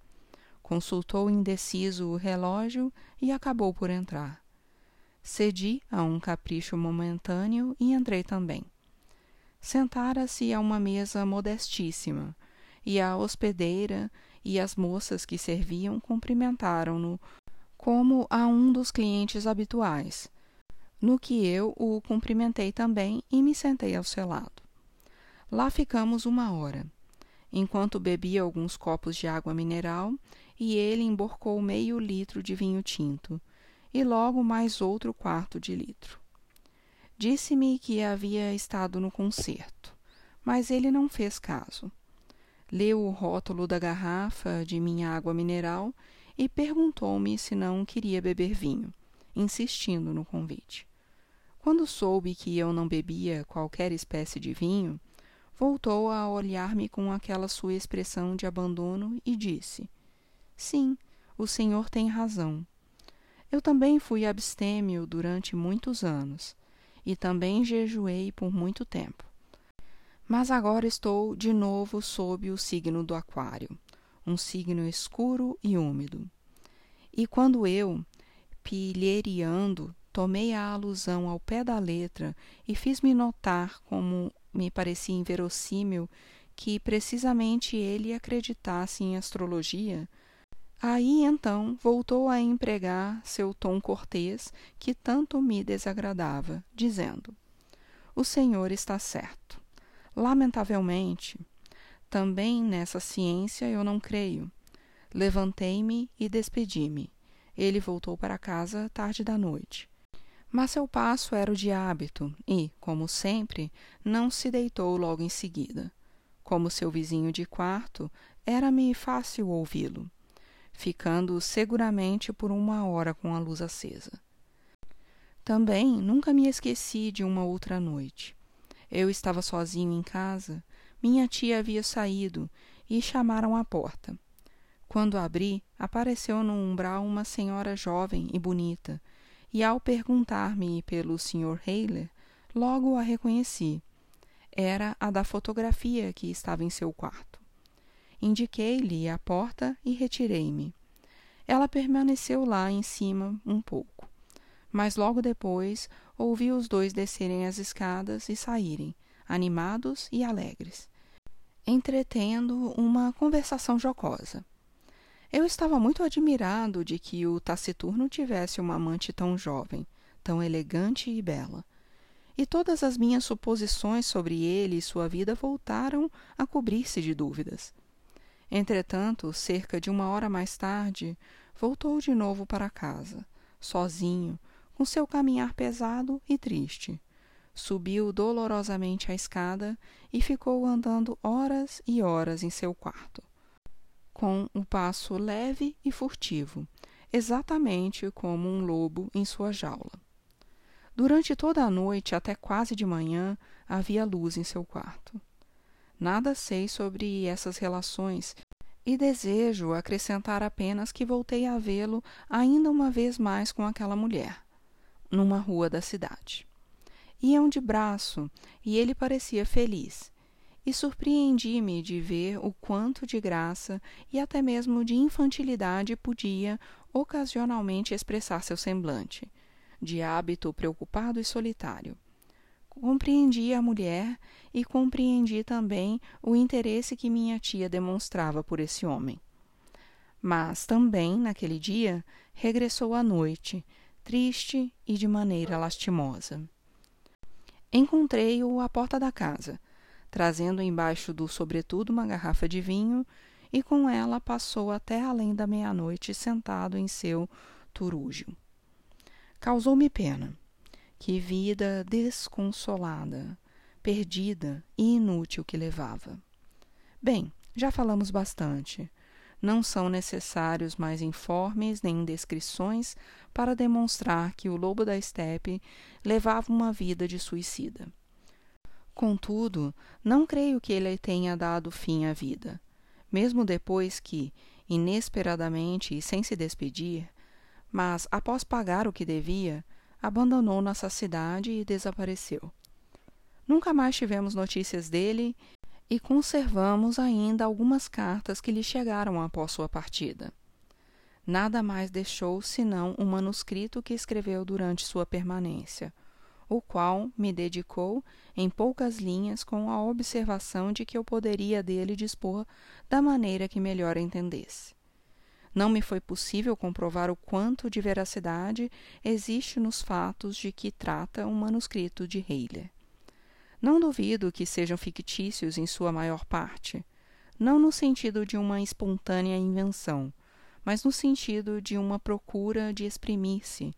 Consultou indeciso o relógio e acabou por entrar. Cedi a um capricho momentâneo e entrei também. Sentara-se a uma mesa modestíssima, e a hospedeira e as moças que serviam cumprimentaram-no como a um dos clientes habituais, no que eu o cumprimentei também e me sentei ao seu lado. Lá ficamos uma hora, enquanto bebia alguns copos de água mineral e ele emborcou meio litro de vinho tinto e logo mais outro quarto de litro. Disse-me que havia estado no concerto, mas ele não fez caso. Leu o rótulo da garrafa de minha água mineral e perguntou-me se não queria beber vinho, insistindo no convite. Quando soube que eu não bebia qualquer espécie de vinho, voltou a olhar-me com aquela sua expressão de abandono e disse: Sim, o senhor tem razão. Eu também fui abstêmio durante muitos anos e também jejuei por muito tempo. Mas agora estou de novo sob o signo do Aquário, um signo escuro e úmido. E quando eu, pilheriando tomei a alusão ao pé da letra e fiz-me notar como me parecia inverossímil que precisamente ele acreditasse em astrologia, aí então voltou a empregar seu tom cortês que tanto me desagradava, dizendo: O senhor está certo. Lamentavelmente, também nessa ciência eu não creio. Levantei-me e despedi-me. Ele voltou para casa tarde da noite. Mas seu passo era o de hábito e, como sempre, não se deitou logo em seguida. Como seu vizinho de quarto, era-me fácil ouvi-lo, ficando seguramente por uma hora com a luz acesa. Também nunca me esqueci de uma outra noite. Eu estava sozinho em casa, minha tia havia saído e chamaram à porta. Quando abri, apareceu no umbral uma senhora jovem e bonita, e ao perguntar-me pelo Sr. Heiler, logo a reconheci. Era a da fotografia que estava em seu quarto. Indiquei-lhe a porta e retirei-me. Ela permaneceu lá em cima um pouco mas logo depois ouvi os dois descerem as escadas e saírem, animados e alegres, entretendo uma conversação jocosa. Eu estava muito admirado de que o taciturno tivesse uma amante tão jovem, tão elegante e bela. E todas as minhas suposições sobre ele e sua vida voltaram a cobrir-se de dúvidas. Entretanto, cerca de uma hora mais tarde, voltou de novo para casa, sozinho, com seu caminhar pesado e triste. Subiu dolorosamente a escada e ficou andando horas e horas em seu quarto, com o passo leve e furtivo, exatamente como um lobo em sua jaula. Durante toda a noite, até quase de manhã, havia luz em seu quarto. Nada sei sobre essas relações e desejo acrescentar apenas que voltei a vê-lo ainda uma vez mais com aquela mulher numa rua da cidade. Iam de braço e ele parecia feliz. E surpreendi-me de ver o quanto de graça e até mesmo de infantilidade podia ocasionalmente expressar seu semblante, de hábito preocupado e solitário. Compreendi a mulher e compreendi também o interesse que minha tia demonstrava por esse homem. Mas também, naquele dia, regressou à noite, triste e de maneira lastimosa. Encontrei-o à porta da casa, trazendo embaixo do sobretudo uma garrafa de vinho, e com ela passou até além da meia-noite sentado em seu turúgio. Causou-me pena. Que vida desconsolada, perdida e inútil que levava. Bem, já falamos bastante. Não são necessários mais informes nem descrições para demonstrar que o lobo da estepe levava uma vida de suicida. Contudo, não creio que ele tenha dado fim à vida, mesmo depois que, inesperadamente e sem se despedir, mas após pagar o que devia, abandonou nossa cidade e desapareceu. Nunca mais tivemos notícias dele e conservamos ainda algumas cartas que lhe chegaram após sua partida. Nada mais deixou senão um manuscrito que escreveu durante sua permanência, o qual me dedicou em poucas linhas com a observação de que eu poderia dele dispor da maneira que melhor entendesse. Não me foi possível comprovar o quanto de veracidade existe nos fatos de que trata um manuscrito de Heiler. Não duvido que sejam fictícios em sua maior parte, não no sentido de uma espontânea invenção, mas no sentido de uma procura de exprimir-se,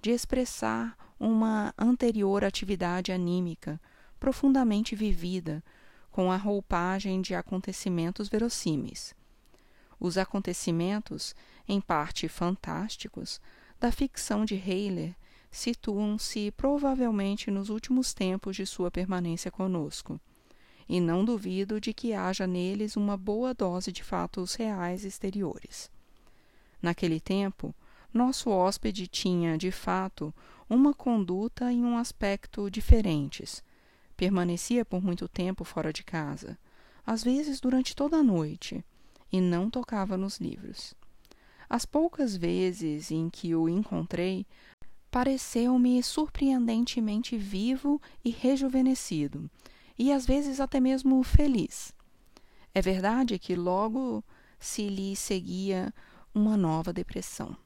de expressar uma anterior atividade anímica, profundamente vivida, com a roupagem de acontecimentos verossímeis. Os acontecimentos, em parte fantásticos, da ficção de Heiler situam-se provavelmente nos últimos tempos de sua permanência conosco, e não duvido de que haja neles uma boa dose de fatos reais exteriores. Naquele tempo, nosso hóspede tinha, de fato, uma conduta e um aspecto diferentes. Permanecia por muito tempo fora de casa, às vezes durante toda a noite, e não tocava nos livros. As poucas vezes em que o encontrei, pareceu-me surpreendentemente vivo e rejuvenescido, e às vezes até mesmo feliz. É verdade que logo se lhe seguia uma nova depressão,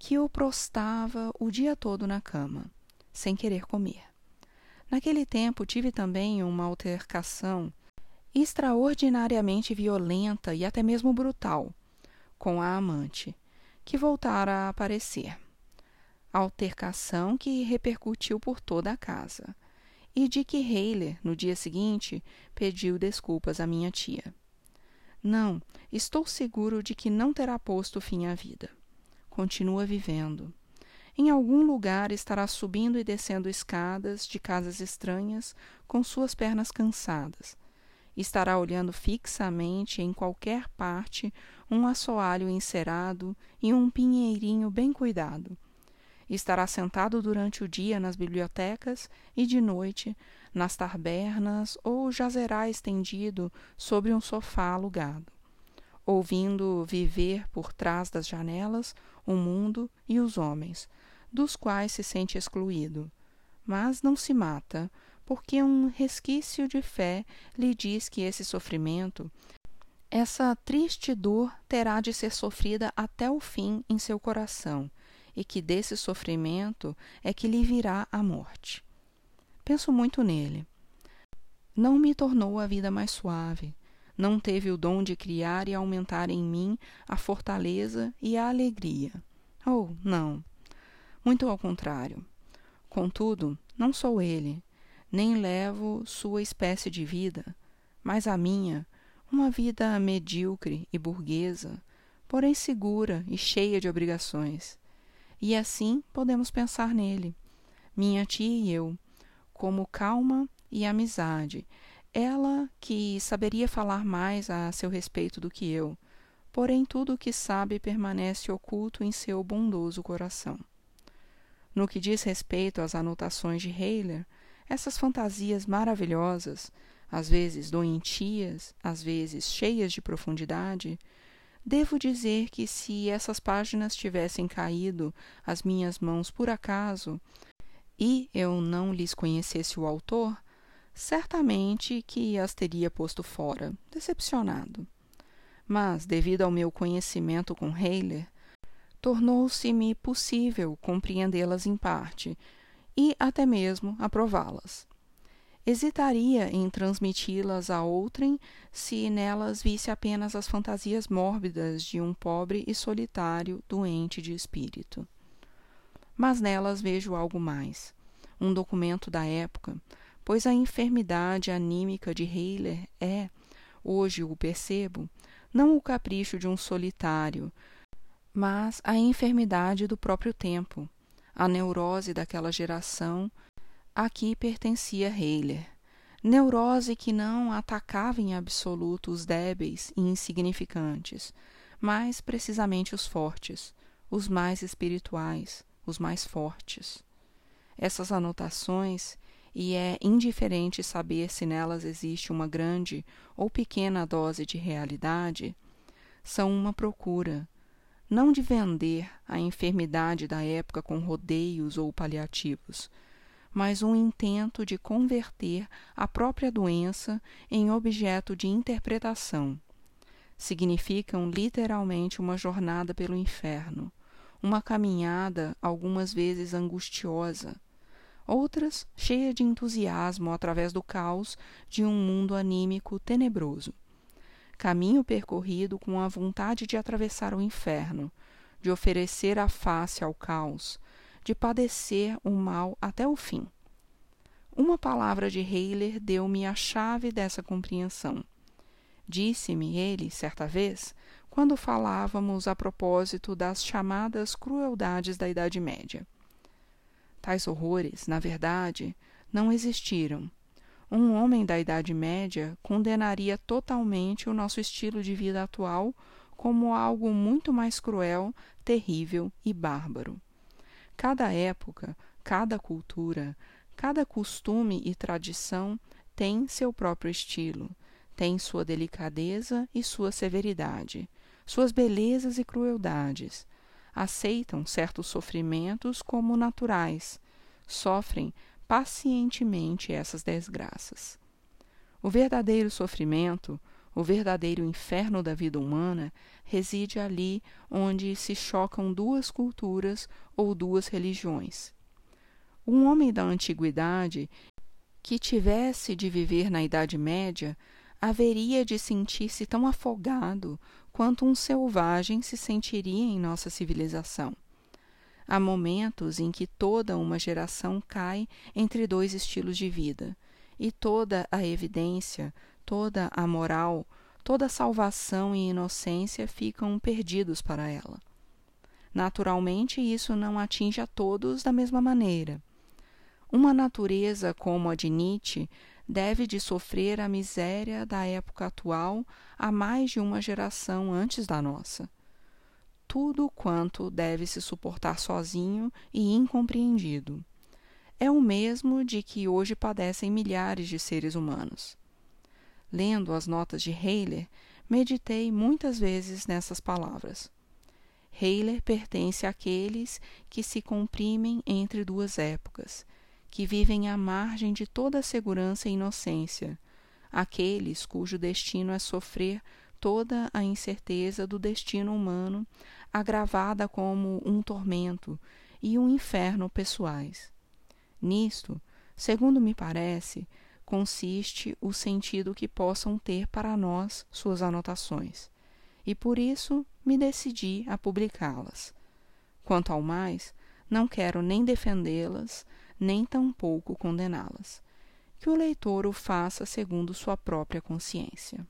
que o prostava o dia todo na cama, sem querer comer. Naquele tempo tive também uma altercação extraordinariamente violenta e até mesmo brutal com a amante, que voltara a aparecer altercação que repercutiu por toda a casa e de que Heiler, no dia seguinte, pediu desculpas à minha tia. Não, estou seguro de que não terá posto fim à vida. Continua vivendo. Em algum lugar estará subindo e descendo escadas de casas estranhas com suas pernas cansadas. Estará olhando fixamente em qualquer parte um assoalho encerado e um pinheirinho bem cuidado Estará sentado durante o dia nas bibliotecas e de noite nas tabernas ou jazerá estendido sobre um sofá alugado, ouvindo viver por trás das janelas o mundo e os homens, dos quais se sente excluído. Mas não se mata, porque um resquício de fé lhe diz que esse sofrimento, essa triste dor terá de ser sofrida até o fim em seu coração, e que desse sofrimento é que lhe virá a morte. Penso muito nele. Não me tornou a vida mais suave, não teve o dom de criar e aumentar em mim a fortaleza e a alegria. Oh, não. Muito ao contrário. Contudo, não sou ele, nem levo sua espécie de vida, mas a minha, uma vida medíocre e burguesa, porém segura e cheia de obrigações e assim podemos pensar nele, minha tia e eu, como calma e amizade, ela que saberia falar mais a seu respeito do que eu, porém tudo o que sabe permanece oculto em seu bondoso coração. No que diz respeito às anotações de Heiler, essas fantasias maravilhosas, às vezes doentias, às vezes cheias de profundidade, Devo dizer que se essas páginas tivessem caído às minhas mãos por acaso e eu não lhes conhecesse o autor, certamente que as teria posto fora, decepcionado. Mas, devido ao meu conhecimento com Heiler, tornou-se-me possível compreendê-las em parte e até mesmo aprová-las hesitaria em transmiti-las a outrem se nelas visse apenas as fantasias mórbidas de um pobre e solitário doente de espírito. Mas nelas vejo algo mais, um documento da época, pois a enfermidade anímica de Heiler é, hoje o percebo, não o capricho de um solitário, mas a enfermidade do próprio tempo, a neurose daquela geração Aqui pertencia Heiler. Neurose que não atacava em absoluto os débeis e insignificantes, mas precisamente os fortes, os mais espirituais, os mais fortes. Essas anotações, e é indiferente saber se nelas existe uma grande ou pequena dose de realidade, são uma procura, não de vender a enfermidade da época com rodeios ou paliativos, mas um intento de converter a própria doença em objeto de interpretação. Significam literalmente uma jornada pelo inferno, uma caminhada algumas vezes angustiosa, outras cheia de entusiasmo através do caos de um mundo anímico tenebroso. Caminho percorrido com a vontade de atravessar o inferno, de oferecer a face ao caos, de padecer o mal até o fim. Uma palavra de Heiler deu-me a chave dessa compreensão. Disse-me ele, certa vez, quando falávamos a propósito das chamadas crueldades da Idade Média. Tais horrores, na verdade, não existiram. Um homem da Idade Média condenaria totalmente o nosso estilo de vida atual como algo muito mais cruel, terrível e bárbaro. Cada época, cada cultura, cada costume e tradição tem seu próprio estilo, tem sua delicadeza e sua severidade, suas belezas e crueldades. Aceitam certos sofrimentos como naturais, sofrem pacientemente essas desgraças. O verdadeiro sofrimento, o verdadeiro inferno da vida humana reside ali onde se chocam duas culturas ou duas religiões. Um homem da antiguidade que tivesse de viver na Idade Média haveria de sentir-se tão afogado quanto um selvagem se sentiria em nossa civilização. Há momentos em que toda uma geração cai entre dois estilos de vida, e toda a evidência, toda a moral, toda a salvação e inocência ficam perdidos para ela. Naturalmente, isso não atinge a todos da mesma maneira. Uma natureza como a de Nietzsche deve de sofrer a miséria da época atual há mais de uma geração antes da nossa. Tudo quanto deve se suportar sozinho e incompreendido. É o mesmo de que hoje padecem milhares de seres humanos. Lendo as notas de Heiler, meditei muitas vezes nessas palavras. Heiler pertence àqueles que se comprimem entre duas épocas, que vivem à margem de toda segurança e inocência, aqueles cujo destino é sofrer toda a incerteza do destino humano, agravada como um tormento e um inferno pessoais. Nisto, segundo me parece, consiste o sentido que possam ter para nós suas anotações e por isso me decidi a publicá-las. Quanto ao mais, não quero nem defendê-las, nem tampouco condená-las. Que o leitor o faça segundo sua própria consciência.